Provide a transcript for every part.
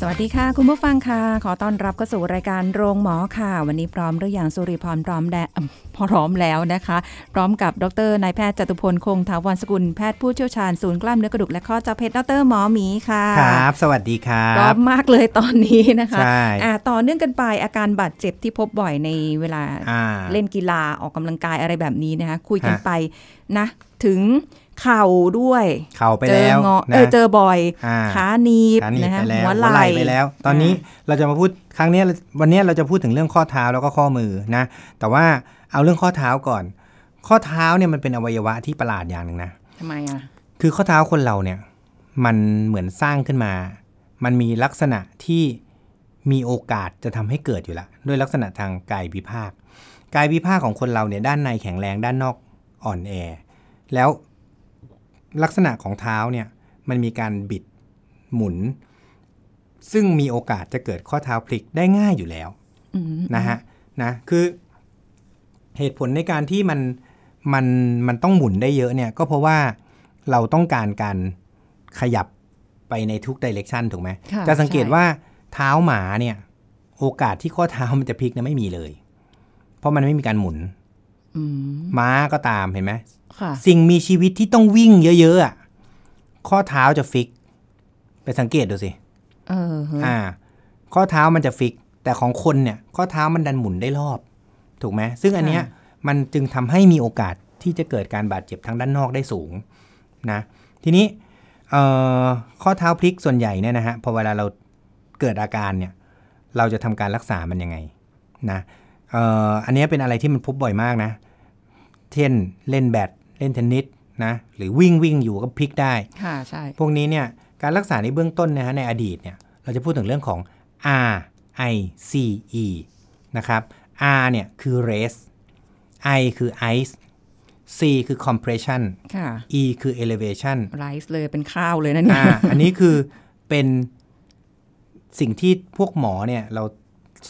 สวัสดีค่ะ คุณผู้ฟังค่ะ ขอต้อนรับเข้าสู่รายการโรงหมอค่ะ วันนี้พร้อมหรืออย่างสุริพรพร้อมแดอ่ำพร้อมแล้วนะคะ พร้อมกับดรนายแพทย์จตุพลคงถาวรสกุลแพทย์ผู้เชี่ยวชาญศูนย์กล้ามเนื้อกระดูกและข้อเจ้าเพชรดรหมอหมีค่ะครับ สวัสดีครัพร้อบมมากเลยตอนนี้นะคะใช่อ่าต่อเนื่องกันไปอาการบาดเจ็บที่พบบ่อยในเวลาอ่าเล่นกีฬาออกกำลังกายอะไรแบบนี้นะคะคุยกันฮะไปนะถึง เข่าด้วย เข่าไปเจอแล้วงอนะเออเจอบ่อยอ่าขาหนีบขาหนีบนะคะไปแล้วหัวหัวไหไหล่ล่ไปแล้ว ตอนนี้เราจะมาพูดครั้งเนี้ยวันเนี้ยเราจะพูดถึงเรื่องข้อเท้าแล้วก็ข้อมือนะ แต่ว่าเอาเรื่องข้อเท้าก่อน ข้อเท้าเนี่ยมันเป็นอวัยวะที่ประหลาดอย่างหนึ่งนะทำไมอะคือข้อเท้าคนเราเนี่ยมันเหมือนสร้างขึ้นมา มันมีลักษณะที่มีโอกาสจะทำให้เกิดอยู่ละด้วยลักษณะทางกายวิภาค กายวิภาคของคนเราเนี่ยด้านในแข็งแรงด้านนอกอ่อนแอ แล้ว ลักษณะของเท้าเนี่ยมันมีการบิดหมุน ซึ่งมีโอกาสจะเกิดข้อเท้าพลิกได้ง่ายอยู่แล้วอืมนะฮะนะคือเหตุผลในการที่มันมันมันต้องหมุนได้เยอะเนี่ยก็เพราะว่าเราต้องการการขยับไปในทุกดิเรกชันถูกไหมค่ะจะสังเกตใช่ว่าเท้าหมาเนี่ย โอกาสที่ข้อเท้ามันจะพลิกเนี่ยไม่มีเลย เพราะมันไม่มีการหมุนอื มม้าก็ตามเห็นไหมค่ะสิ่งมีชีวิตที่ต้องวิ่งเยอะๆอะข้อเท้าจะฟิก ไปสังเกตดูสิเออฮะอ่า ข้อเท้ามันจะฟิก แต่ของคนเนี่ย ข้อเท้ามันดันหมุนได้รอบ ถูกไหมซึ่งอันเนี้ยมันจึงทำให้มีโอกาสที่จะเกิดการบาดเจ็บทางด้านนอกได้สูงนะ ทีนี้เอ่อข้อเท้าพลิกส่วนใหญ่เนี่ยนะฮะพอเวลาเราเกิดอาการเนี่ย เราจะทำการรักษามันยังไงนะเอ่ออันเนี้ยเป็นอะไรที่มันพบบ่อยมากนะ เช่นเล่นแบดเล่นเทนนิสนะหรือวิ่งวิ่งอยู่ก็พลิกได้ค่ะใช่พวกนี้เนี่ยการรักษาในเบื้องต้นนะฮะในอดีตเนี่ยเราจะพูดถึงเรื่องของ R I C E นะครับ R เนี่ยคือ rest I คือ ice C คือ compression ค่ะ E คือ elevation rice เลยเป็นข้าวเลยนะเนี่ยอ่าอันนี้คือเป็นสิ่งที่พวกหมอเนี่ยเรา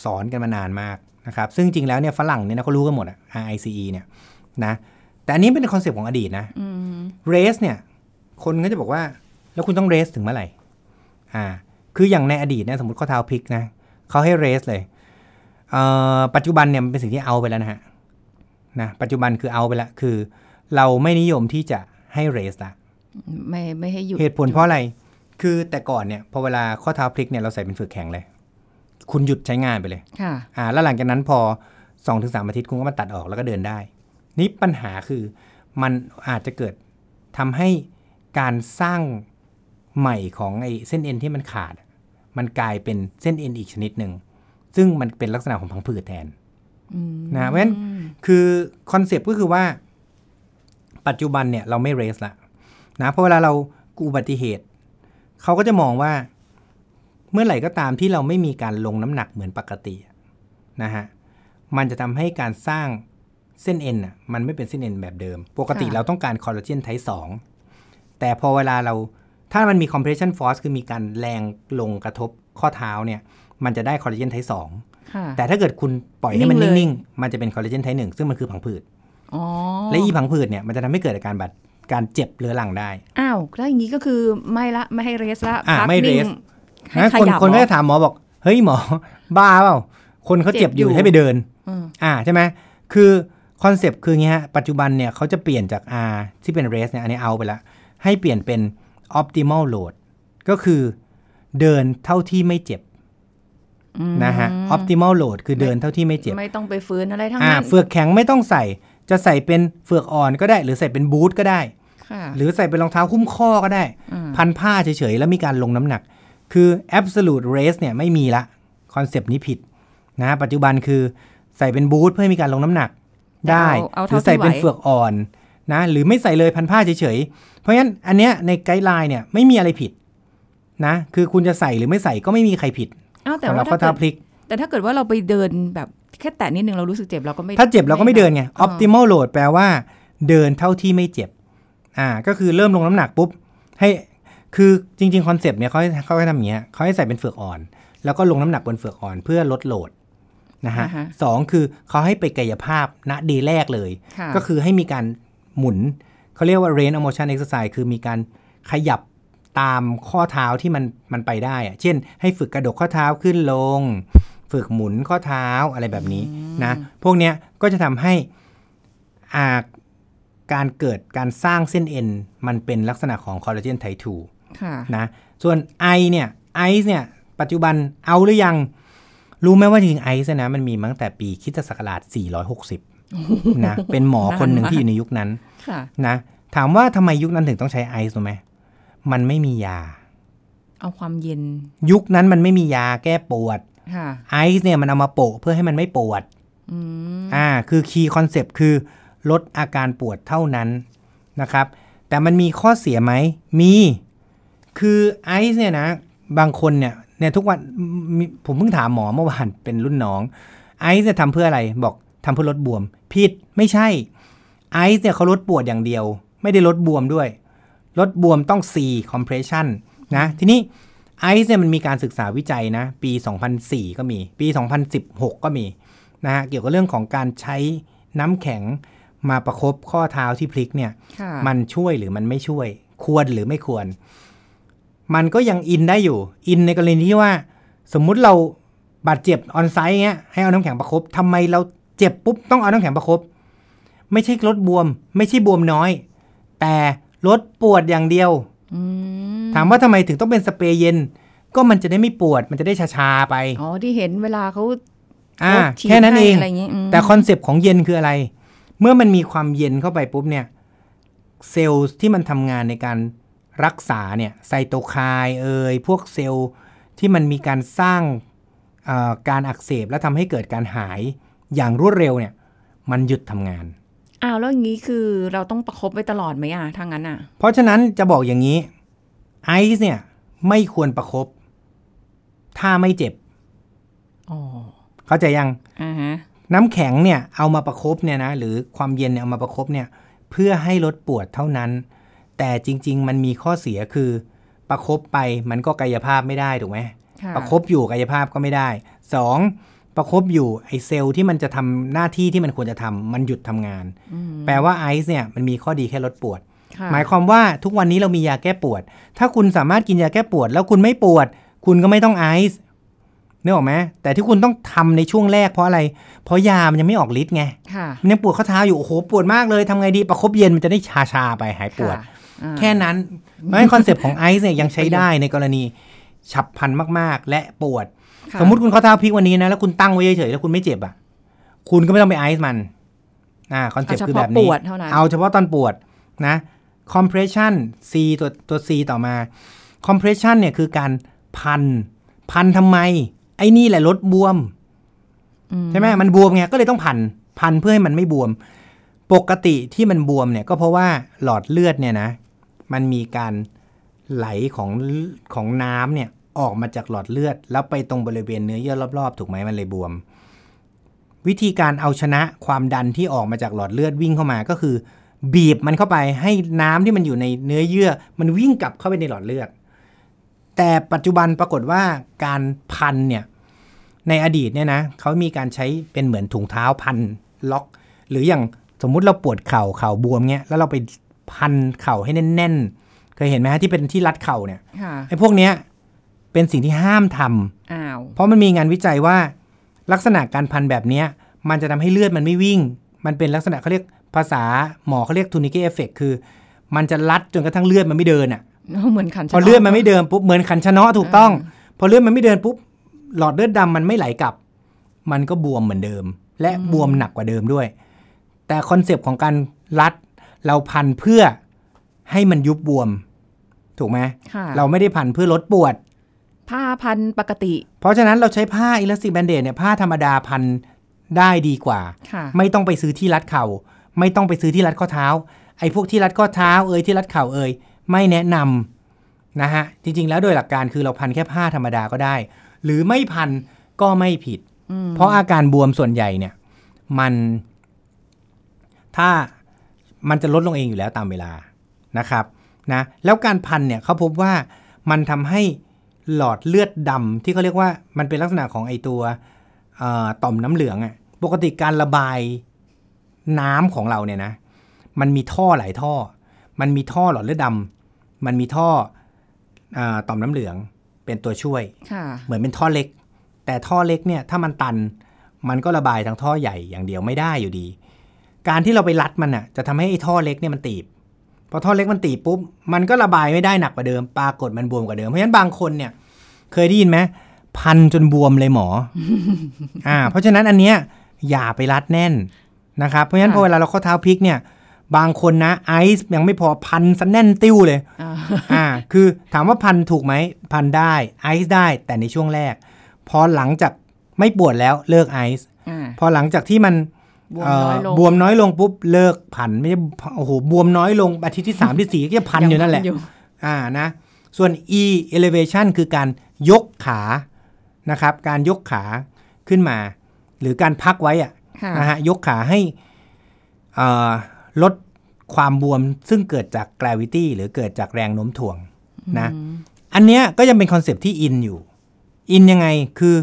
สอนกันมานานมากนะครับ ซึ่งจริงแล้วเนี่ยฝรั่งเนี่ยนะเขารู้กันหมดอะ R I C E เนี่ย นะ แต่อันนี้เป็น concept ของอดีตนะอืม RICE เนี่ย คนก็จะบอกว่า แล้วคุณต้อง race ถึงเมื่อไหร่ อ่า คืออย่างในอดีตเนี่ยสมมติข้อเท้าพลิกนะเขาให้ race เลยเอ่อปัจจุบันเนี่ยมันเป็นสิ่งที่เอาไปแล้วนะฮะนะปัจจุบันคือเอาไปแล้วคือ เราไม่นิยมที่จะให้ race ละไม่ไม่ให้หยุดเหตุผลเพราะอะไร คือแต่ก่อนเนี่ยพอเวลาข้อเท้าพลิกเนี่ยเราใส่เป็นฝึกแข็งเลย คุณหยุดใช้งานไปเลย ค่ะ อ่า แล้วหลังจากนั้นพอ2อถึงสอาทิตย์คุณก็มาตัดออกแล้วก็เดินได้ นี่ปัญหาคือมันอาจจะเกิดทำให้การสร้างใหม่ของไอ้เส้นเอ็นที่มันขาด มันกลายเป็นเส้นเอ็นอีกชนิดหนึ่ง ซึ่งมันเป็นลักษณะของพังผืดแทนอืมนะเพราะฉะนั้นคือคอนเซปต์ก็คือว่า ปัจจุบันเนี่ยเราไม่เรสละนะเพราะเวลาเราอุบัติเหตุ เขาก็จะมองว่า เมื่อไหร่ก็ตามที่เราไม่มีการลงน้ำหนักเหมือนปกตินะฮะมันจะทำให้การสร้าง เส้นเอ็นอะมันไม่เป็นเส้นเอ็นแบบเดิม ปกติเราต้องการคอลลาเจนไทป์สองแต่พอเวลาเราถ้ามันมี compression force คือมีการแรงลงกระทบข้อเท้าเนี่ย มันจะได้คอลลาเจนไทป์สองค่ะแต่ถ้าเกิดคุณปล่อยให้มันนิ่งเลยนิ่งๆ มันจะเป็นคอลลาเจนไทป์หนึ่งซึ่งมันคือผังผืดอ๋อและอีผังผืดเนี่ยมันจะทำให้เกิดอาการบาดการเจ็บเรื้อรังได้ อ้าวแล้วอย่างนี้ก็คือไม่ละไม่ให้เรสละอะพักไม่นิ่ง race ให้นะขคนยับคนก็เหรอจะถามหมอบอก เฮ้ยหมอ บ้าเปล่า คนเขาเจ็บอยู่เจ็บอยู่ให้ไปเดินอืมอ่าใช่ไหมคือ คอนเซปต์คืออย่างงี้ฮะ ปัจจุบันเนี่ยเขาจะเปลี่ยนจาก R ที่เป็น race เนี่ยอันนี้เอาไปละ ให้เปลี่ยนเป็น optimal load ก็คือเดินเท่าที่ไม่เจ็บอืมนะฮะ optimal load คือเดินเท่าที่ไม่เจ็บ ไม่ต้องไปฟื้นอะไรทั้งอ่านั้นเฟือกแข็งไม่ต้องใส่ จะใส่เป็นเฟือกอ่อนก็ได้ หรือใส่เป็นบูทก็ได้ค่ะหรือใส่เป็นรองเท้าหุ้มข้อก็ได้อืมพันผ้าเฉยๆ แล้วมีการลงน้ำหนัก คือ absolute rest เนี่ยไม่มีละ คอนเซปต์นี้ผิดนะปัจจุบันคือใส่เป็นบูทเพื่อให้มีการลงน้ำหนัก ได้เอาเอาหรืเท่าใส่เป็นที่ไหวเฟือกอ่อนนะหรือไม่ใส่เลยพันผ้าเฉยๆ เพราะฉะนั้นอันเนี้ยใน guideline เนี่ยไม่มีอะไรผิดนะ คือคุณจะใส่หรือไม่ใส่ก็ไม่มีใครผิดอ้าวแต่สำหรัว่าถ้าข้อเท้าเกิดพลิก แต่ถ้าเกิดว่าเราไปเดินแบบแค่แตะนิดนึงเรารู้สึกเจ็บเราก็ไม่ถ้าเจ็บเราก็ไม่เดินไงอ๋อ optimal load แปลว่า เดินเท่าที่ไม่เจ็บอ่าก็คือเริ่มลงน้ำหนักปุ๊บให้คือจริงๆคอนเซปต์เนี่ยเขาให้เขาให้ทำอย่างเงี้ยเขาให้ใส่เป็นเฝือกอ่อน แล้วก็ลงน้ำหนักบนเฝือกอ่อน เพื่อลด load นะฮะอ่าฮะสองคือเขาให้ไปกายภาพณ day แรกเลยค่ะก็คือให้มีการหมุน เขาเรียกว่า range of motion exercise คือมีการขยับตามข้อเท้าที่มันมันไปได้อะเช่น ให้ฝึกกระดกข้อเท้าขึ้นลง ฝึกหมุนข้อเท้าอะไรแบบนี้นะ พวกเนี้ยก็จะทำให้อาการเกิดการสร้างเส้นเอ็น มันเป็นลักษณะของคอลลาเจนไทป์ค่ะ2นะ ส่วนไอเนี่ยไอซ์เนี่ย ปัจจุบันเอาหรือยัง รู้ไหมว่าจริงๆไอซ์นะมันมีมาตั้งแต่ปีคริสตศักราช 460 นะ เป็นหมอคนหนึ่งที่อยู่ในยุคนั้นค่ะนะ ถามว่าทำไมยุคนั้นถึงต้องใช้ไอซ์รู้ไหมมันไม่มียา เอาความเย็น ยุคนั้นมันไม่มียาแก้ปวดค่ะไอซ์เนี่ยมันเอามาโปะเพื่อให้มันไม่ปวดอืมอ่า คือ key concept คือ ลดอาการปวดเท่านั้นนะครับ แต่มันมีข้อเสียไหม มี คือไอซ์เนี่ยนะ บางคนเนี่ย เนี่ยทุกวันมีผมเพิ่งถามหมอเมื่อวานเป็นรุ่นน้อง ไอซ์จะทำเพื่ออะไรบอกทำเพื่อลดบวม ผิดไม่ใช่ ไอซ์เนี่ยเขาลดปวดอย่างเดียว ไม่ได้ลดบวมด้วย ลดบวมต้อง C compression นะ ทีนี้ไอซ์เนี่ยมันมีการศึกษาวิจัยนะ ปี 2004 ก็มี ปี 2016 ก็มีนะฮะเกี่ยวกับเรื่องของการใช้น้ำแข็งมาประคบข้อเท้าที่พลิกเนี่ยค่ะมันช่วยหรือมันไม่ช่วย ควรหรือไม่ควร มันก็ยังอินได้อยู่ อินในกรณีที่ว่า สมมุติเราบาดเจ็บออนไซต์เงี้ยให้เอาน้ำแข็งประคบทำไมเราเจ็บปุ๊บต้องเอาน้ำแข็งประคบไม่ใช่ลดบวม ไม่ใช่บวมน้อย แต่ลดปวดอย่างเดียวอืมถามว่าทำไมถึงต้องเป็นสเปรย์เย็น ก็มันจะได้ไม่ปวดมันจะได้ชาๆไปอ๋อที่เห็นเวลาเขาอ่าเขาฉีดแค่นั้นเองให้อะไรอย่างงี้อืมแต่คอนเซปต์ของเย็นคืออะไร เมื่อมันมีความเย็นเข้าไปปุ๊บเนี่ย เซลล์ที่มันทำงานในการ รักษาเนี่ยไซโตไคน์เอ่ยพวกเซลล์ที่มันมีการสร้างเอ่อการอักเสบและทำให้เกิดการหายอย่างรวดเร็วเนี่ย มันหยุดทำงานอ้าวแล้วอย่างนี้คือเราต้องประคบไว้ตลอดไหมอะถ้างั้นอะ เพราะฉะนั้นจะบอกอย่างนี้ไอซ์เนี่ยไม่ควรประครบถ้าไม่เจ็บอ๋อเข้าใจยังอ่าฮะน้ำแข็งเนี่ยเอามาประคบเนี่ยนะหรือความเย็นเนี่ยเอามาประคบเนี่ย เพื่อให้ลดปวดเท่านั้น แต่จริง ๆ มันมีข้อเสียคือ ประคบไปมันก็กายภาพไม่ได้ถูกไหมค่ะประคบอยู่กายภาพก็ไม่ได้สองประคบอยู่ไอเซลล์ที่มันจะทำหน้าที่ที่มันควรจะทำมันหยุดทำงานอืมแปลว่าไอซ์เนี่ยมันมีข้อดีแค่ลดปวดค่ะหมายความว่าทุกวันนี้เรามียาแก้ปวด ถ้าคุณสามารถกินยาแก้ปวด แล้วคุณไม่ปวด คุณก็ไม่ต้องไอซ์นึกออกไหมแต่ที่คุณต้องทำในช่วงแรกเพราะอะไร เพราะยา มันยังไม่ออกฤทธิ์ไงค่ะมันยังปวดข้อเท้าอยู่ โอ้โห ปวดมากเลยทำไงดี ประคบเย็นมันจะได้ชาชาๆไปหายปวดค่ะอ่า แค่นั้นเพราะฉะนั้นคอนเซปต์ของไอซ์เนี่ยยังใช้ได้ในกรณีฉับพลันมากๆ และปวดค่ะสมมุติคุณข้อเท้าพลิกวันนี้นะ แล้วคุณตั้งไว้เฉยๆแล้วคุณไม่เจ็บอะ คุณก็ไม่ต้องไปไอซ์มันอ่าคอนเซปต์คือแบบนี้ เอาเฉพาะปวดเท่านั้นเอาเฉพาะตอนปวดนะ compression C ตัวตัว C ต่อมา compression เนี่ยคือการพัน พันทำไม ไอ้นี่แหละลดบวมอืมใช่ไหมมันบวมไงก็เลยต้องพัน พันเพื่อให้มันไม่บวม ปกติที่มันบวมเนี่ย ก็เพราะว่าหลอดเลือดเนี่ยนะ มันมีการไหลของของน้ำเนี่ยออกมาจากหลอดเลือด แล้วไปตรงบริเวณเนื้อเยื่อรอบๆ ถูกไหมมันเลยบวม วิธีการเอาชนะความดันที่ออกมาจากหลอดเลือดวิ่งเข้ามาก็คือ บีบมันเข้าไปให้น้ำที่มันอยู่ในเนื้อเยื่อ มันวิ่งกลับเข้าไปในหลอดเลือด แต่ปัจจุบันปรากฏว่าการพันเนี่ยในอดีตเนี่ยนะเขามีการใช้เป็นเหมือนถุงเท้าพันล็อก หรืออย่างสมมุติเราปวดเข่าเข่าบวมเงี้ยแล้วเราไป พันเข่าให้แน่นๆ เคยเห็นไหมฮะที่เป็นที่รัดเข่าเนี่ยค่ะไอ้พวกเนี้ยเป็นสิ่งที่ห้ามทำอ้าวเพราะมันมีงานวิจัยว่า ลักษณะการพันแบบเนี้ย มันจะทำให้เลือดมันไม่วิ่ง มันเป็นลักษณะเขาเรียกภาษาหมอเขาเรียกทูนิเกเอฟเฟกคือ มันจะรัดจนกระทั่งเลือดมันไม่เดินอะเหมือนขันพอเลือดมันไม่เดินปุ๊บเหมือนขันชะเนาะถูกต้อง พอเลือดมันไม่เดินปุ๊บหลอดเลือดดำมันไม่ไหลกลับ มันก็บวมเหมือนเดิม และบวมหนักกว่าเดิมด้วย แต่คอนเซปต์ของการรัด เราพันเพื่อให้มันยุบบวม ถูกไหมค่ะเราไม่ได้พันเพื่อลดปวด ผ้าพันปกติ เพราะฉะนั้นเราใช้ผ้า elastic bandage เนี่ยผ้าธรรมดาพันได้ดีกว่าค่ะไม่ต้องไปซื้อที่รัดเข่า ไม่ต้องไปซื้อที่รัดข้อเท้า ไอ้พวกที่รัดข้อเท้าเอ่ยที่รัดเข่าเอ่ยไม่แนะนำนะฮะ จริง ๆ แล้วโดยหลักการคือเราพันแค่ผ้าธรรมดาก็ได้ หรือไม่พันก็ไม่ผิด เพราะอาการบวมส่วนใหญ่เนี่ย มันถ้า มันจะลดลงเองอยู่แล้วตามเวลานะครับนะแล้วการพันเนี่ยเขาพบว่ามันทำให้หลอดเลือดดำที่เขาเรียกว่ามันเป็นลักษณะของไอตัวเอ่อต่อมน้ำเหลืองอะ่ะปกติการระบายน้ำของเราเนี่ยนะ มันมีท่อหลายท่อ มันมีท่อหลอดเลือดดำมันมีท่ออาต่อมน้ำเหลืองเป็นตัวช่วยค่ะเหมือนเป็นท่อเล็ก แต่ท่อเล็กเนี่ยถ้ามันตัน มันก็ระบายทางท่อใหญ่อย่างเดียวไม่ได้อยู่ดี การที่เราไปรัดมันอะ จะทำให้ไอ้ท่อเล็กเนี่ยมันตีบ พอท่อเล็กมันตีบปุ๊บ มันก็ระบายไม่ได้หนักกว่าเดิม ปรากฏมันบวมกว่าเดิม เพราะฉะนั้นบางคนเนี่ย เคยได้ยินไหมพันจนบวมเลยหมอ อ่า เพราะฉะนั้นอันเนี้ยอย่าไปรัดแน่นนะครับ เพราะฉะนั้นค่ะพอเวลาเราข้อเท้าพลิกเนี่ย บางคนนะไอซ์ยังไม่พอพันซะแน่นติ้วเลยอ่าอ่า คือถามว่าพันถูกไหมพันได้ไอซ์ได้แต่ในช่วงแรก พอหลังจากไม่ปวดแล้วเลิกไอซ์อ่าพอหลังจากที่มัน บวมน้อยลงเอ่อบวมน้อยลงปุ๊บเลิกพันไม่ใช่โอ้โหบวมน้อยลงอาทิตย์ที่3ที่4ก็จะพันอยู่นั่นแหละงอ่านะส่วน e elevation คือการยกขานะครับ การยกขาขึ้นมา หรือการพักไว้อะค่ะนะฮะยกขาให้เอ่อลดความบวมซึ่งเกิดจาก gravity หรือเกิดจากแรงโน้มถ่วงนะ อันเนี้ยก็ยังเป็นคอนเซปต์ที่ in อยู่ in ยังไงคือ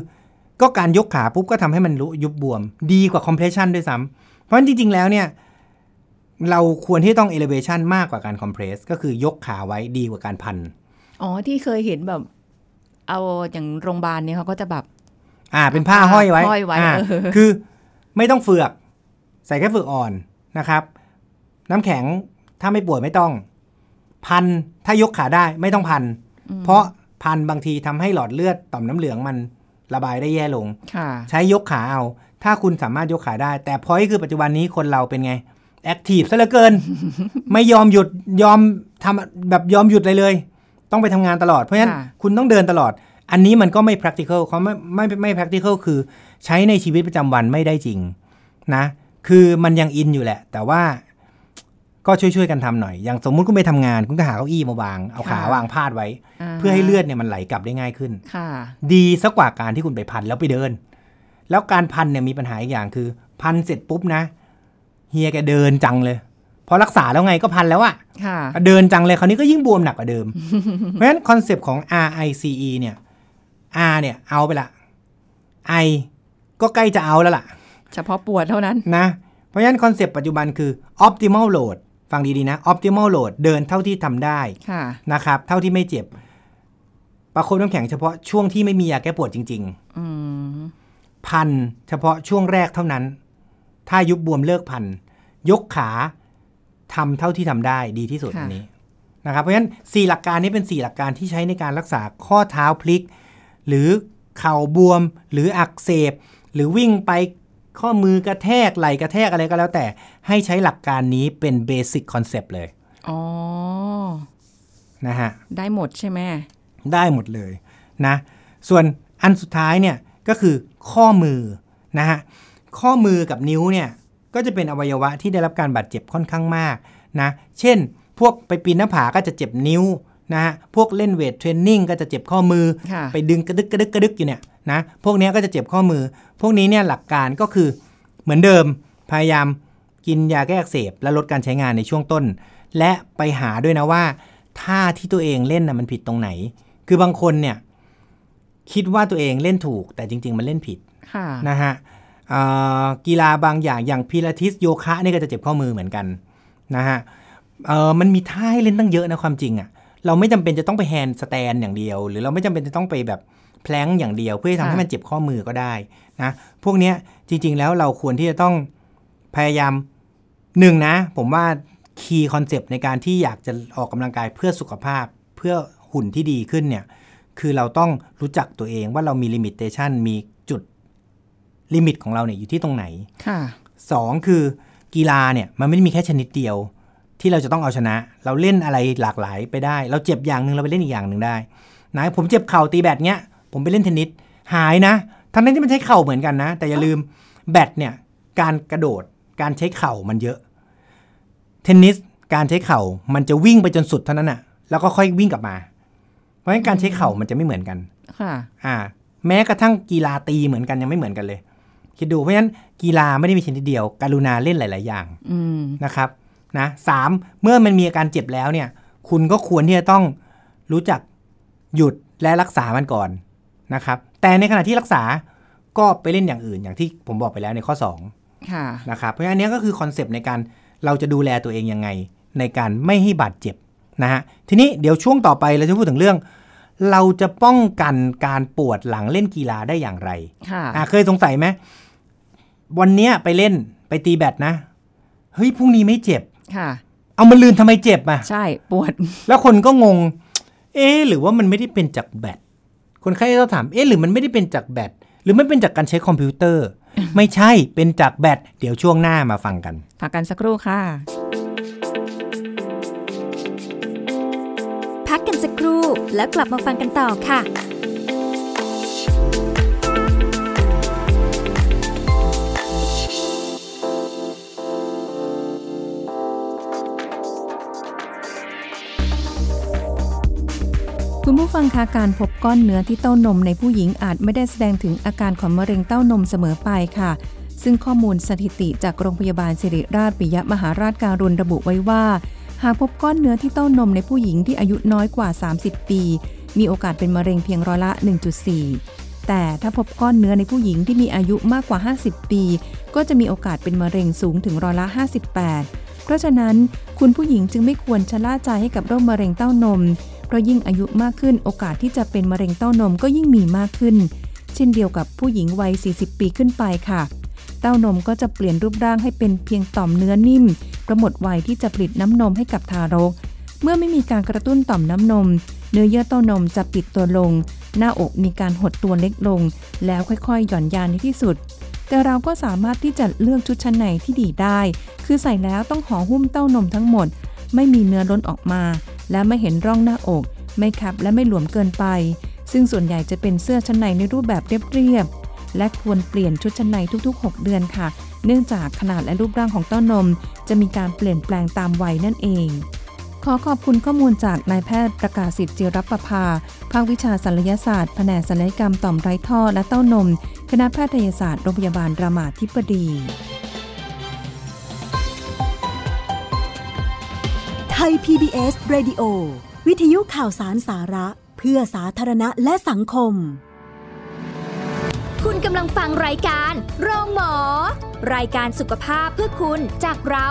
ก็การยกขาปุ๊บก็ทำให้มันรู้ยุบบวม ดีกว่า compression ด้วยซ้ำเพราะฉะนั้นจริง ๆ แล้วเนี่ย เราควรที่ต้อง elevation มากกว่าการ compress ก็คือยกขาไว้ดีกว่าการพัน อ๋อ ที่เคยเห็นแบบ เอาอย่างโรงพยาบาลเนี่ยเขาก็จะแบบ อ่า เป็นผ้าห้อยไว้ห้อยไว้อ่าเออคือไม่ต้องเฟือก ใส่แค่เฟือกอ่อนนะครับ น้ำแข็งถ้าไม่ปวดไม่ต้อง พันถ้ายกขาได้ไม่ต้องพัน เพราะพันบางทีทำให้หลอดเลือดต่อมน้ำเหลืองมัน ระบายได้แย่ลงค่ะใช้ยกขาเอา ถ้าคุณสามารถยกขาได้ แต่พอยคือปัจจุบันนี้คนเราเป็นไง แอคทีฟซะเหลือเกิน ไม่ยอมหยุดยอมทำแบบยอมหยุดเลยเลย ต้องไปทำงานตลอด เพราะฉะนั้นค่ะคุณต้องเดินตลอด อันนี้มันก็ไม่ practical เขาไม่ไม่ไม่ practical คือใช้ในชีวิตประจำวันไม่ได้จริงนะ คือมันยังอินอยู่แหละ แต่ว่า ก็ช่วยๆกันทำหน่อย อย่างสมมุติคุณไปทำงานคุณก็หาเก้าอี้มาวาง เอาขาวางพาดไว้ เพื่อให้เลือดเนี่ยมันไหลกลับได้ง่ายขึ้นค่ะ ดีสักกว่าการที่คุณไปพันแล้วไปเดิน แล้วการพันเนี่ยมีปัญหาอีกอย่างคือ พันเสร็จปุ๊บนะ เฮียแกเดินจังเลยพอรักษาแล้วไงก็พันแล้วอะค่ะเดินจังเลยคราวนี้ก็ยิ่งบวมหนักกว่าเดิม เพราะฉะนั้นคอนเซปต์ของ RICE เนี่ย R เนี่ยเอาไปละ I ก็ใกล้จะเอาแล้วล่ะ เฉพาะปวดเท่านั้นนะ เพราะฉะนั้นคอนเซปต์ปัจจุบันคือ optimal load ฟังดีๆนะ optimal load เดินเท่าที่ทำได้ค่ะนะครับ เท่าที่ไม่เจ็บ ประคบน้ำแข็งเฉพาะช่วงที่ไม่มียาแก้ปวดจริงๆอืมพันเฉพาะช่วงแรกเท่านั้น ถ้ายุบบวมเลิกพัน ยกขาทำเท่าที่ทำได้ดีที่สุดค่ะอันนี้นะครับ เพราะฉะนั้นสี่หลักการนี้เป็นสี่หลักการที่ใช้ในการรักษาข้อเท้าพลิก หรือเข่าบวม หรืออักเสบ หรือวิ่งไป ข้อมือกระแทกไหล่กระแทกอะไรก็แล้วแต่ ให้ใช้หลักการนี้เป็นเบสิ c คอนเซปต์เลย อ๋อ นะฮะ ได้หมดใช่ไหม ได้หมดเลยนะ ส่วนอันสุดท้ายเนี่ยก็คือข้อมือนะฮะ ข้อมือกับนิ้วเนี่ยก็จะเป็นอวัยวะที่ได้รับการบาดเจ็บค่อนข้างมากนะ เช่น พวกไปปีนหน้าผาก็จะเจ็บนิ้ว นะฮะพวกเล่นเวทเทรนนิ่งก็จะเจ็บข้อมือค่ะไปดึงกระดึกกระดึกกระดึกอยู่เนี่ยนะพวกเนี้ยก็จะเจ็บข้อมือ พวกนี้เนี่ยหลักการก็คือเหมือนเดิมพยายามกินยาแก้อักเสบ และลดการใช้งานในช่วงต้น และไปหาด้วยนะว่าท่าที่ตัวเองเล่นนะมันผิดตรงไหน คือบางคนเนี่ยคิดว่าตัวเองเล่นถูก แต่จริง ๆ มันเล่นผิดค่ะนะฮะเอ่อกีฬาบางอย่างอย่างพิลาทิสโยคะนี่ก็จะเจ็บข้อมือเหมือนกันนะฮะเอ่อมันมีท่าให้เล่นตั้งเยอะนะความจริงอะ่ะ เราไม่จำเป็นจะต้องไป handstand อย่างเดียว หรือเราไม่จำเป็นจะต้องไปแบบ plank อย่างเดียว เพื่อให้ทำให้มันเจ็บข้อมือก็ได้นะพวกเนี้ยจริง ๆ แล้วเราควรที่จะต้องพยายามหนึ่งนะ ผมว่า key concept ในการที่อยากจะออกกำลังกายเพื่อสุขภาพเพื่อหุ่นที่ดีขึ้นเนี่ยคือเราต้องรู้จักตัวเองว่าเรามีลิมิตเ t ชันมีจุด limit ของเราเนี่ยอยู่ที่ตรงไหนค่ะสองคือกีฬาเนี่ยมันไม่ได้มีแค่ชนิดเดียว ที่เราจะต้องเอาชนะ เราเล่นอะไรหลากหลายไปได้ เราเจ็บอย่างหนึ่งเราไปเล่นอีกอย่างหนึ่งได้นะผมเจ็บเข่าตีแบดเนี้ย ผมไปเล่นเทนนิสหายนะ ทั้งนั้นที่มันใช้เข่าเหมือนกันนะ แต่อย่าลืมแบดเนี่ยการกระโดดการใช้เข่ามันเยอะ เทนนิสการใช้เข่ามันจะวิ่งไปจนสุดเท่านั้นอะ แล้วก็ค่อยวิ่งกลับมา เพราะฉะนั้นการใช้เข่ามันจะไม่เหมือนกันค่ะ อ่า แม้กระทั่งกีฬาตีเหมือนกันยังไม่เหมือนกันเลย คิดดูเพราะฉะนั้นกีฬาไม่ได้มีชนิดเดียว การุณาเล่นหลาย ๆ อย่างอืมนะครับ นะสามเมื่อมันมีอาการเจ็บแล้วเนี่ย คุณก็ควรที่จะต้องรู้จักหยุดและรักษามันก่อนนะครับ แต่ในขณะที่รักษาก็ไปเล่นอย่างอื่นอย่างที่ผมบอกไปแล้วในข้อ2ค่ะนะครับ เพราะฉะนั้นอันนี้ก็คือคอนเซปต์ในการเราจะดูแลตัวเองยังไง ในการไม่ให้บาดเจ็บนะฮะ ทีนี้เดี๋ยวช่วงต่อไปเราจะพูดถึงเรื่อง เราจะป้องกันการปวดหลังเล่นกีฬาได้อย่างไรค่ะอ่าเคยสงสัยไหมวันเนี้ยไปเล่นไปตีแบดนะ เฮ้ยพรุ่งนี้ไม่เจ็บ ค่ะ เอามันลืนทำไมเจ็บอะ ใช่ปวด แล้วคนก็งง เอ๊ะหรือว่ามันไม่ได้เป็นจากแบตคนไข้ก็ถามเอ๊ะหรือมันไม่ได้เป็นจากแบตหรือมันเป็นจากการใช้คอมพิวเตอร์ ไม่ใช่เป็นจากแบตเดี๋ยวช่วงหน้ามาฟังกันพักกันสักครู่ค่ะ พักกันสักครู่แล้วกลับมาฟังกันต่อค่ะ คุณผู้ฟังคะการพบก้อนเนื้อที่เต้านมในผู้หญิงอาจไม่ได้แสดงถึงอาการของมะเร็งเต้านมเสมอไปค่ะ ซึ่งข้อมูลสถิติจากโรงพยาบาลสิริราชปิยมหาราชการุณระบุไว้ว่า หากพบก้อนเนื้อที่เต้านมในผู้หญิงที่อายุน้อยกว่า 30 ปี มีโอกาสเป็นมะเร็งเพียงร้อยละ 1.4 แต่ถ้าพบก้อนเนื้อในผู้หญิงที่มีอายุมากกว่า 50 ปี ก็จะมีโอกาสเป็นมะเร็งสูงถึงร้อยละ 58 เพราะฉะนั้นคุณผู้หญิงจึงไม่ควรชะล่าใจให้กับโรคมะเร็งเต้านม เพราะยิ่งอายุมากขึ้นโอกาสที่จะเป็นมะเร็งเต้านมก็ยิ่งมีมากขึ้น เช่นเดียวกับผู้หญิงวัย 40 ปีขึ้นไปค่ะ เต้านมก็จะเปลี่ยนรูปร่างให้เป็นเพียงต่อมเนื้อนิ่มเพระหมดวัยที่จะผลิตน้ำนมให้กับทารก เมื่อไม่มีการกระตุ้นต่อมน้ำนม เนื้อเยื่อเต้านมจะปิดตัวลง หน้าอกมีการหดตัวเล็กลง แล้วค่อยๆ หย่อนยานในที่สุดแต่เราก็สามารถที่จะเลือกชุดชั้นในที่ดีได้ คือใส่แล้วต้องห่อหุ้มเต้านมทั้งหมด ไม่มีเนื้อล้นออกมา และไม่เห็นร่องหน้าอก ไม่คับและไม่หลวมเกินไป ซึ่งส่วนใหญ่จะเป็นเสื้อชั้นในในรูปแบบเรียบๆและควรเปลี่ยนชุดชั้นในทุก ๆ 6 เดือนค่ะ เนื่องจากขนาดและรูปร่างของเต้านม จะมีการเปลี่ยนแปลงตามวัยนั่นเอง ขอขอบคุณข้อมูลจากนายแพทย์ประกาศสิทธิ์จิรประภา ภาควิชาศัลยศาสตร์แผนกศัลยกรรมต่อมไร้ท่อและเต้านม คณะแพทยศาสตร์โรงพยาบาลรามาธิบดี ย PBS Radio วิทยุข่าวสารสาระ เพื่อสาธารณะและสังคม คุณกำลังฟังรายการโรงหมอ รายการสุขภาพเพื่อคุณจากเรา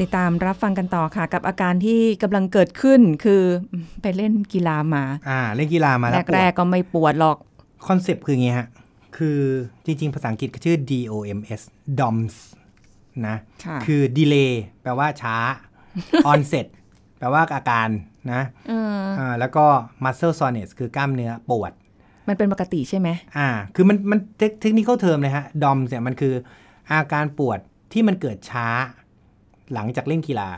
ติดตามรับฟังกันต่อค่ะ กับอาการที่กำลังเกิดขึ้นคือไปเล่นกีฬามา อ่า เล่นกีฬามาแล้วปวดแรกๆก็ไม่ปวดหรอก คอนเซปต์คืออย่างงี้ฮะ คือจริง ๆ ภาษาอังกฤษก็ชื่อ DOMS DOMS นะค่ะคือ delay แปลว่าช้า onset แปลว่าอาการนะเอออ่าแล้วก็ muscle soreness คือกล้ามเนื้อปวด มันเป็นปกติใช่ไหมอ่า คือมันมัน technical term เลยฮะ DOMS เนี่ยมันคืออาการปวดที่มันเกิดช้า หลังจากเล่นกีฬา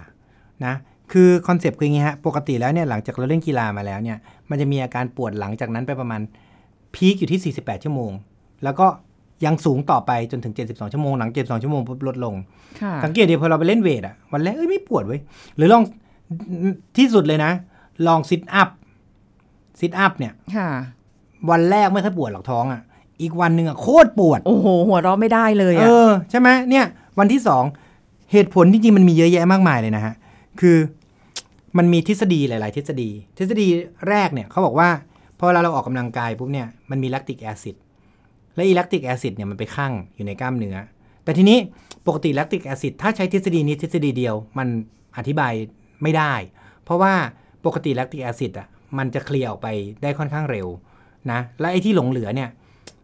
นะคือคอนเซปต์คืออย่างงี้ฮะ ปกติแล้วเนี่ยหลังจากเราเล่นกีฬามาแล้วเนี่ย มันจะมีอาการปวดหลังจากนั้นไปประมาณ peak อยู่ที่ 48 ชั่วโมง แล้วก็ ยังสูงต่อไปจนถึง 72 ชั่วโมง หลัง 72 ชั่วโมงปุ๊บลดลงค่ะสังเกตดีพอเราไปเล่น weight อะวันแรกเอ้ยไม่ปวดเว้ย หรือลองที่สุดเลยนะ ลอง sit up sit up เนี่ยค่ะวันแรกไม่ค่อยปวดหรอกท้องอะ่ะอีกวันหนึ่งอะโคตรปวด โอ้โห หัวเราะไม่ได้เลยเออะอใช่ไหมเนี่ย วันที่สองเหตุผลจริงๆมันมีเยอะแยะมากมายเลยนะฮะ คือมันมีทฤษฎีหลาย ๆ ทฤษฎี ทฤษฎีแรกเนี่ยเขาบอกว่าพอเวลาเราออกกำลังกายปุ๊บเนี่ยมันมี lactic acid และอี lactic acid เนี่ยมันไปคั่งอยู่ในกล้ามเนื้อ แต่ทีนี้ปกติ lactic acid ถ้าใช้ทฤษฎีนี้ทฤษฎีเดียว มันอธิบายไม่ได้ เพราะว่าปกติ lactic acid อะมันจะเคลียร์ออกไปได้ค่อนข้างเร็วนะและไอ้ที่หลงเหลือเนี่ย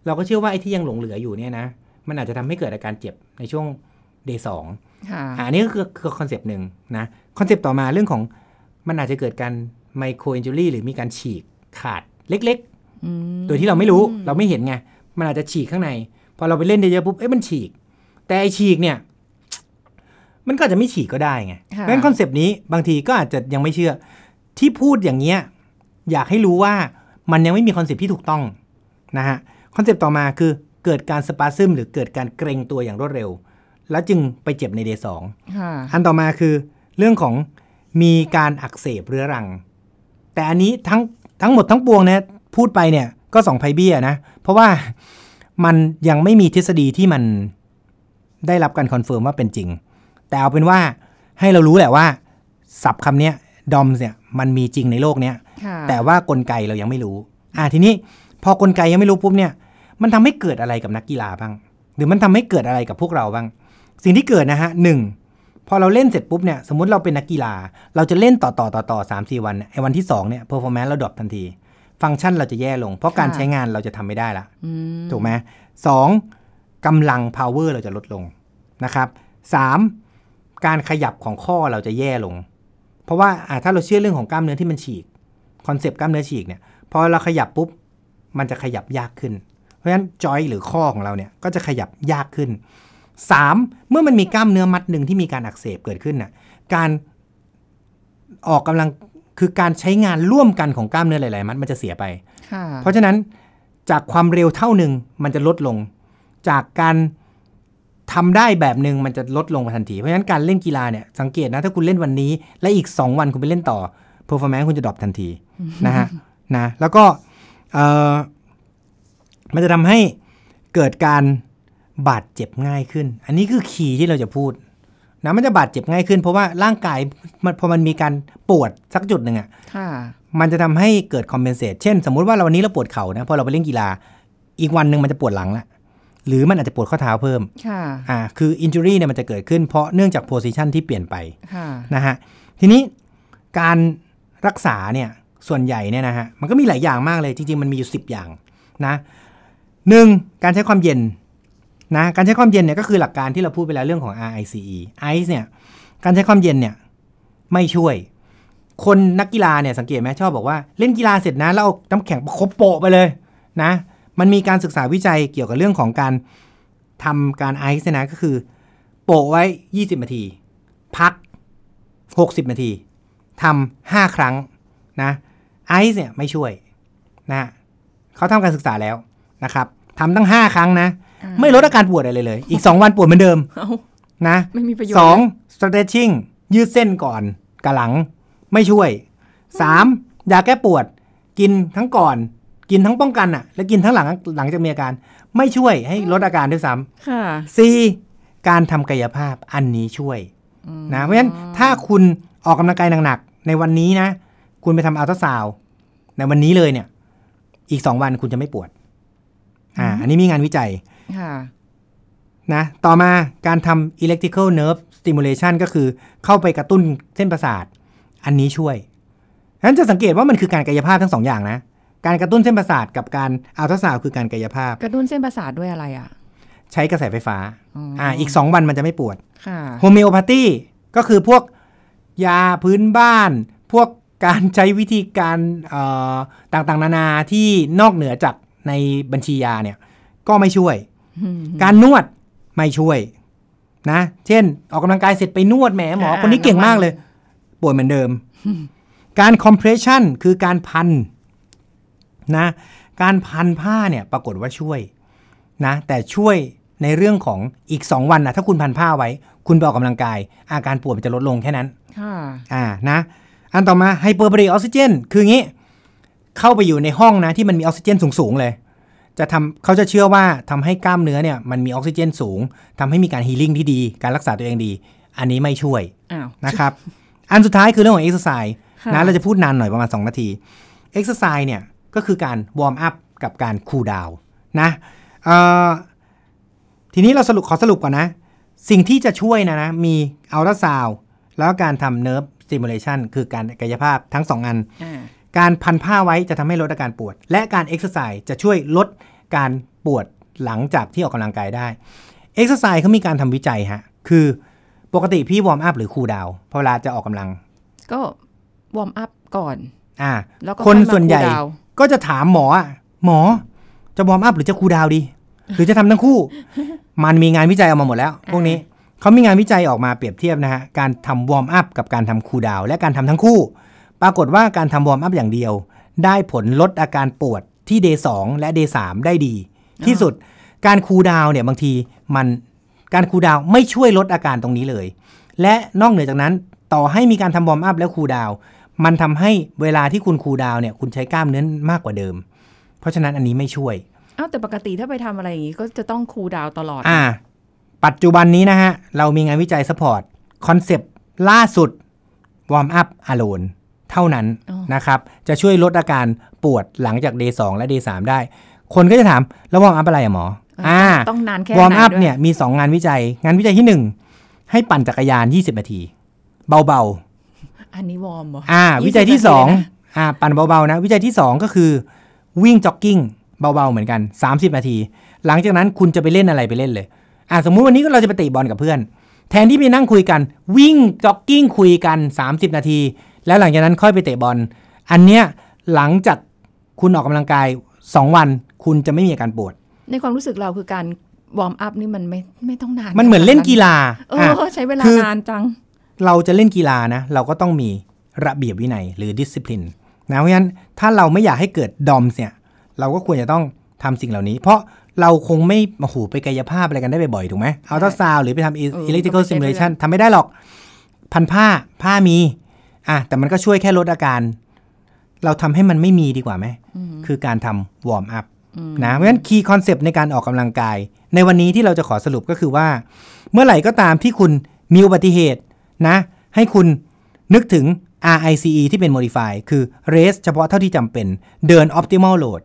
เราก็เชื่อว่าไอ้ที่ยังหลงเหลืออยู่เนี่ยนะมันอาจจะทำให้เกิดอาการเจ็บในช่วง day สองค่ะอันนี้ก็คือคือ concept หนึ่งนะ concept ต่อมาเรื่องของมันอาจจะเกิดการ micro injury หรือมีการฉีกขาดเล็กอืมๆโดยที่เราไม่รู้เราไม่เห็นไง มันอาจจะฉีกข้างใน พอเราไปเล่นเยอะๆปุ๊บเอ๊ะมันฉีก แต่ไอฉีกเนี่ย มันก็อาจจะไม่ฉีกก็ได้ไงค่ะเพราะฉะนั้น concept นี้บางทีก็อาจจะยังไม่เชื่อ ที่พูดอย่างเงี้ยอยากให้รู้ว่ามันยังไม่มี concept ที่ถูกต้องนะฮะ concept ต่อมาคือเกิดการ spasm หรือเกิดการเกร็งตัวอย่างรวดเร็ว แล้วจึงไปเจ็บใน day สองค่ะอันต่อมาคือเรื่องของมีการอักเสบเรื้อรัง แต่อันนี้ทั้งทั้งหมดทั้งปวงเนี่ยพูดไปเนี่ย ก็สองไพเบี้ยนะ เพราะว่ามันยังไม่มีทฤษฎีที่มันได้รับการ confirm ว่าเป็นจริง แต่เอาเป็นว่าให้เรารู้แหละว่าศัพท์คำเนี้ย DOMS เนี่ยมันมีจริงในโลกเนี้ยค่ะแต่ว่ากลไกเรายังไม่รู้ อ่าทีนี้พอกลไกยังไม่รู้ปุ๊บเนี่ย มันทำให้เกิดอะไรกับนักกีฬาบ้าง หรือมันทำให้เกิดอะไรกับพวกเราบ้าง สิ่งที่เกิดนะฮะหนึ่งพอเราเล่นเสร็จปุ๊บเนี่ยสมมติเราเป็นนักกีฬา เราจะเล่นต่อต่อต่อต่อสามสี่วันเนี่ยไอ้วันที่สองเนี่ย performance เรา drop ทันที ฟังก์ชันเราจะแย่ลง เพราะการค่ะใช้งานเราจะทำไม่ได้ละอืมถูกไหมสองกำลัง power เราจะลดลงนะครับสามการขยับของข้อเราจะแย่ลง เพราะว่าอ่าถ้าเราเชื่อเรื่องของกล้ามเนื้อที่มันฉีกคอนเซปต์กล้ามเนื้อฉีกเนี่ยพอเราขยับปุ๊บมันจะขยับยากขึ้น เพราะฉะนั้นจอยหรือข้อของเราเนี่ยก็จะขยับยากขึ้น 3. เมื่อมันมีกล้ามเนื้อมัดหนึ่งที่มีการอักเสบเกิดขึ้นน่ะการออกกำลัง คือการใช้งานร่วมกันของกล้ามเนื้อหลาย ๆ มัดมันจะเสียไปค่ะเพราะฉะนั้นจากความเร็วเท่าหนึ่งมันจะลดลง จากการทำได้แบบหนึ่งมันจะลดลงมาทันที เพราะฉะนั้นการเล่นกีฬาเนี่ยสังเกตนะ ถ้าคุณเล่นวันนี้ และอีก 2 วันคุณไปเล่นต่อ performance คุณจะดรอปทันทีนะฮะนะแล้วก็เอ่อมันจะทำให้เกิดการบาดเจ็บง่ายขึ้น อันนี้คือคีย์ที่เราจะพูด นะมันจะบาดเจ็บง่ายขึ้น เพราะว่าร่างกายมันพอมันมีการปวดสักจุดหนึ่งอะค่ะมันจะทำให้เกิด compensate เช่น สมมุติว่าเราวันนี้เราปวดเข่านะพอเราไปเล่นกีฬา อีกวันหนึ่งมันจะปวดหลังละหรือมันอาจจะปวดข้อเท้าเพิ่มค่ะอ่าคือ injury เนี่ยมันจะเกิดขึ้นเพราะเนื่องจาก position ที่เปลี่ยนไปค่ะนะฮะทีนี้การรักษาเนี่ยส่วนใหญ่เนี่ยนะฮะมันก็มีหลายอย่างมากเลยจริงๆ มันมีอยู่10อย่างนะหนึ่งการใช้ความเย็น นะการใช้ความเย็นเนี่ยก็คือหลักการที่เราพูดไปแล้วเรื่องของ RICE ICE เนี่ยการใช้ความเย็นเนี่ยไม่ช่วย คนนักกีฬาเนี่ยสังเกตไหมชอบบอกว่าเล่นกีฬาเสร็จนะแล้วเอาน้ำแข็งประคบโปะไปเลยนะมันมีการศึกษาวิจัยเกี่ยวกับเรื่องของการทำการไอซ์นะก็คือ โปะไว้ 20 นาที พัก 60 นาทีทำห้าครั้งนะไอซ์เนี่ยไม่ช่วยนะเขาทำการศึกษาแล้วนะครับทำตั้ง 5 ครั้งนะ ไม่ลดอาการปวดอะไรเลย อีก 2 วันปวดเหมือนเดิมเอ้านะไม่มีประโยชน์สอง stretching ยืดเส้นก่อนกับหลัง ไม่ช่วยสามยาแก้ปวด กินทั้งก่อน กินทั้งป้องกันอะแล้วกินทั้งหลังหลังจากมีอาการ ไม่ช่วยให้ลดอาการด้วยซ้ำค่ะสี่การทำกายภาพอันนี้ช่วยนะเพราะฉะนั้นถ้าคุณออกกำลังกายหนักๆในวันนี้นะ คุณไปทำอัลตราซาวด์ในวันนี้เลยเนี่ย อีกสองวันคุณจะไม่ปวด อ่า อันนี้มีงานวิจัยค่ะ นะ ต่อมาการทำ electrical nerve stimulation ก็คือเข้าไปกระตุ้นเส้นประสาท อันนี้ช่วยฉะนั้นจะสังเกตว่ามันคือการกายภาพทั้งสองอย่างนะ การกระตุ้นเส้นประสาทกับการอัลตราซาวด์คือการกายภาพ กระตุ้นเส้นประสาทด้วยอะไรอะ ใช้กระแสไฟฟ้าอ๋ออ่อ่า อีก2วันมันจะไม่ปวดค่ะ homeopathy ก็คือพวกยาพื้นบ้าน พวกการใช้วิธีการเอ่อต่างๆ นานาที่นอกเหนือจากในบัญชียาเนี่ย ก็ไม่ช่วย การนวดไม่ช่วยนะ เช่น ออกกำลังกายเสร็จไปนวดแหมหมออ่าคนนี้เก่งมากเลย ป่วยเหมือนเดิม การคอมเพรสชันคือการพันนะ การพันผ้าเนี่ยปรากฏว่าช่วยนะ แต่ช่วยในเรื่องของอีก 2 วันนะถ้าคุณพันผ้าไว้ คุณไปออกกำลังกาย อาการปวดมันจะลดลงแค่นั้นค่ะอ่านะ อันต่อมา hyperbaric oxygen คืองี้ เข้าไปอยู่ในห้องนะที่มันมีออกซิเจนสูง ๆ เลย จะทำเขาจะเชื่อว่าทำให้กล้ามเนื้อเนี่ยมันมีออกซิเจนสูงทำให้มีการ healing ที่ดี การรักษาตัวเองดี อันนี้ไม่ช่วยอ้าวนะครับ อันสุดท้ายคือเรื่องของเอ็กซ์ไซส์ค่ะนะเราจะพูดนานหน่อยประมาณ 2 นาที exercise เนี่ยก็คือการ warm up กับการ cool downนะเอ่อทีนี้เราสรุปขอสรุปก่อนนะ สิ่งที่จะช่วยนะนะมีอัลตราซาวด์แล้วก็การทำ nerve stimulation คือการกายภาพทั้ง2อันอ่า การพันผ้าไว้จะทำให้ลดอาการปวด และการเอ็กซ์ไซส์จะช่วยลดการปวดหลังจากที่ออกกำลังกายได้เอ็กซ์ไซส์เขามีการทำวิจัยฮะ คือปกติพี่ warm up หรือ cool down พอเวลาจะออกกำลัง ก็ warm up ก่อน อ่า แล้วก็ค่อยมา cool down คนส่วนใหญ่ก็จะถามหมออะหมอ จะ warm up หรือจะ cool down ดี หรือจะทำทั้งคู่ มันมีงานวิจัยออกมาหมดแล้ว พวกนี้เขามีงานวิจัยออกมาเปรียบเทียบนะฮะ การทำ warm up กับการทำ cool down และการทำทั้งคู่ ปรากฏว่าการทำ warm up อย่างเดียว ได้ผลลดอาการปวดที่ day 2และ day 3ได้ดี ที่สุดการ cool down เนี่ยบางทีมันการ cool down ไม่ช่วยลดอาการตรงนี้เลย และนอกเหนือจากนั้นต่อให้มีการทำ warm up แล้ว cool down มันทำให้เวลาที่คุณ cool down เนี่ยคุณใช้กล้ามเนื้อมากกว่าเดิม เพราะฉะนั้นอันนี้ไม่ช่วยอ้าวแต่ปกติถ้าไปทำอะไรอย่างงี้ก็จะต้อง cool down ตลอดอ่า ปัจจุบันนี้นะฮะ เรามีงานวิจัยสปอร์ตคอนเซปต์ล่าสุดวอร์มอัพอ l o น เท่านั้นอ๋อนะครับ จะช่วยลดอาการปวดหลังจาก day 2และ day 3ได้ คนก็จะถามแล้ว warm up อะไรอะหมออ่าต้อง warm up นานแค่ไหนด้วยเนี่ยมี 2 งานวิจัย งานวิจัยที่ 1 ให้ปั่นจักรยาน 20 นาที เบาอันนี้วอร์มเหรอๆอ่า20วิจัยที่นาทีเลยนะ2อ่าปั่นเบาๆนะ วิจัยที่ 2 ก็คือ วิ่งจ็อกกิ้งเบาๆเหมือนกัน 30 นาที หลังจากนั้นคุณจะไปเล่นอะไรไปเล่นเลยอ่าสมมุติวันนี้ก็เราจะไปเตะบอลกับเพื่อน แทนที่ไปนั่งคุยกัน วิ่งจ็อกกิ้งคุยกัน 30 นาที แล้วหลังจากนั้นค่อยไปเตะบอล อันเนี้ยหลังจากคุณออกกำลังกาย 2 วันคุณจะไม่มีอาการปวด ในความรู้สึกเราคือการ warm up นี่มันไม่ไม่ต้องนาน มันเหมือนเล่นกีฬาเออะอใช้เวลาคือนานจัง เราจะเล่นกีฬานะ เราก็ต้องมีระเบียบวินัยหรือดิสซิ p ลินนะเพราะฉะนั้นถ้าเราไม่อยากให้เกิด DOMS เนี่ย เราก็ควรจะต้องทำสิ่งเหล่านี้ เพราะเราคงไม่โอ้โหไปกายภาพอะไรกันได้บ่อยๆถูกไหมอัลตราซาวด์หรือไปทำเอออิเล็กทริคอลก็ไม่ใช่เรื่องทำไม่ได้หรอก พันผ้าผ้ามี อะแต่มันก็ช่วยแค่ลดอาการ เราทำให้มันไม่มีดีกว่าไหม คือการทำ warm up นะ เพราะฉะนั้น key concept ในการออกกำลังกาย ในวันนี้ที่เราจะขอสรุปก็คือว่า เมื่อไหร่ก็ตามที่คุณมีอุบัติเหตุนะ ให้คุณนึกถึง RICE ที่เป็น modify คือ race เฉพาะเท่าที่จำเป็น เดิน optimal load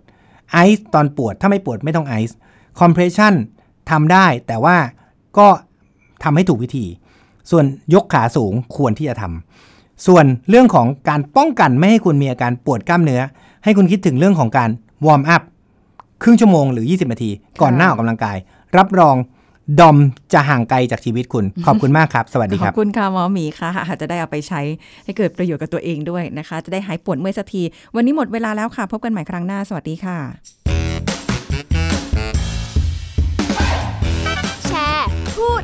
ice ตอนปวด ถ้าไม่ปวดไม่ต้อง ice compression ทำได้แต่ว่าก็ทำให้ถูกวิธี ส่วนยกขาสูงควรที่จะทำ ส่วนเรื่องของการป้องกันไม่ให้คุณมีอาการปวดกล้ามเนื้อ ให้คุณคิดถึงเรื่องของการวอร์มอัพครึ่งชั่วโมงหรือ 20 นาที ก่อนหน้าออกกำลังกาย รับรองดอมจะห่างไกลจากชีวิตคุณ ขอบคุณมากครับ สวัสดีขคอรับบคุณค่ะหมอหมีค่ะจะได้เอาไปใช้ให้เกิดประโยชน์กับตัวเองด้วยนะคะ จะได้หายปวดเมื่อยสักที วันนี้หมดเวลาแล้วค่ะ พบกันใหม่ครั้งหน้า สวัสดีค่ะ แชร์ พูด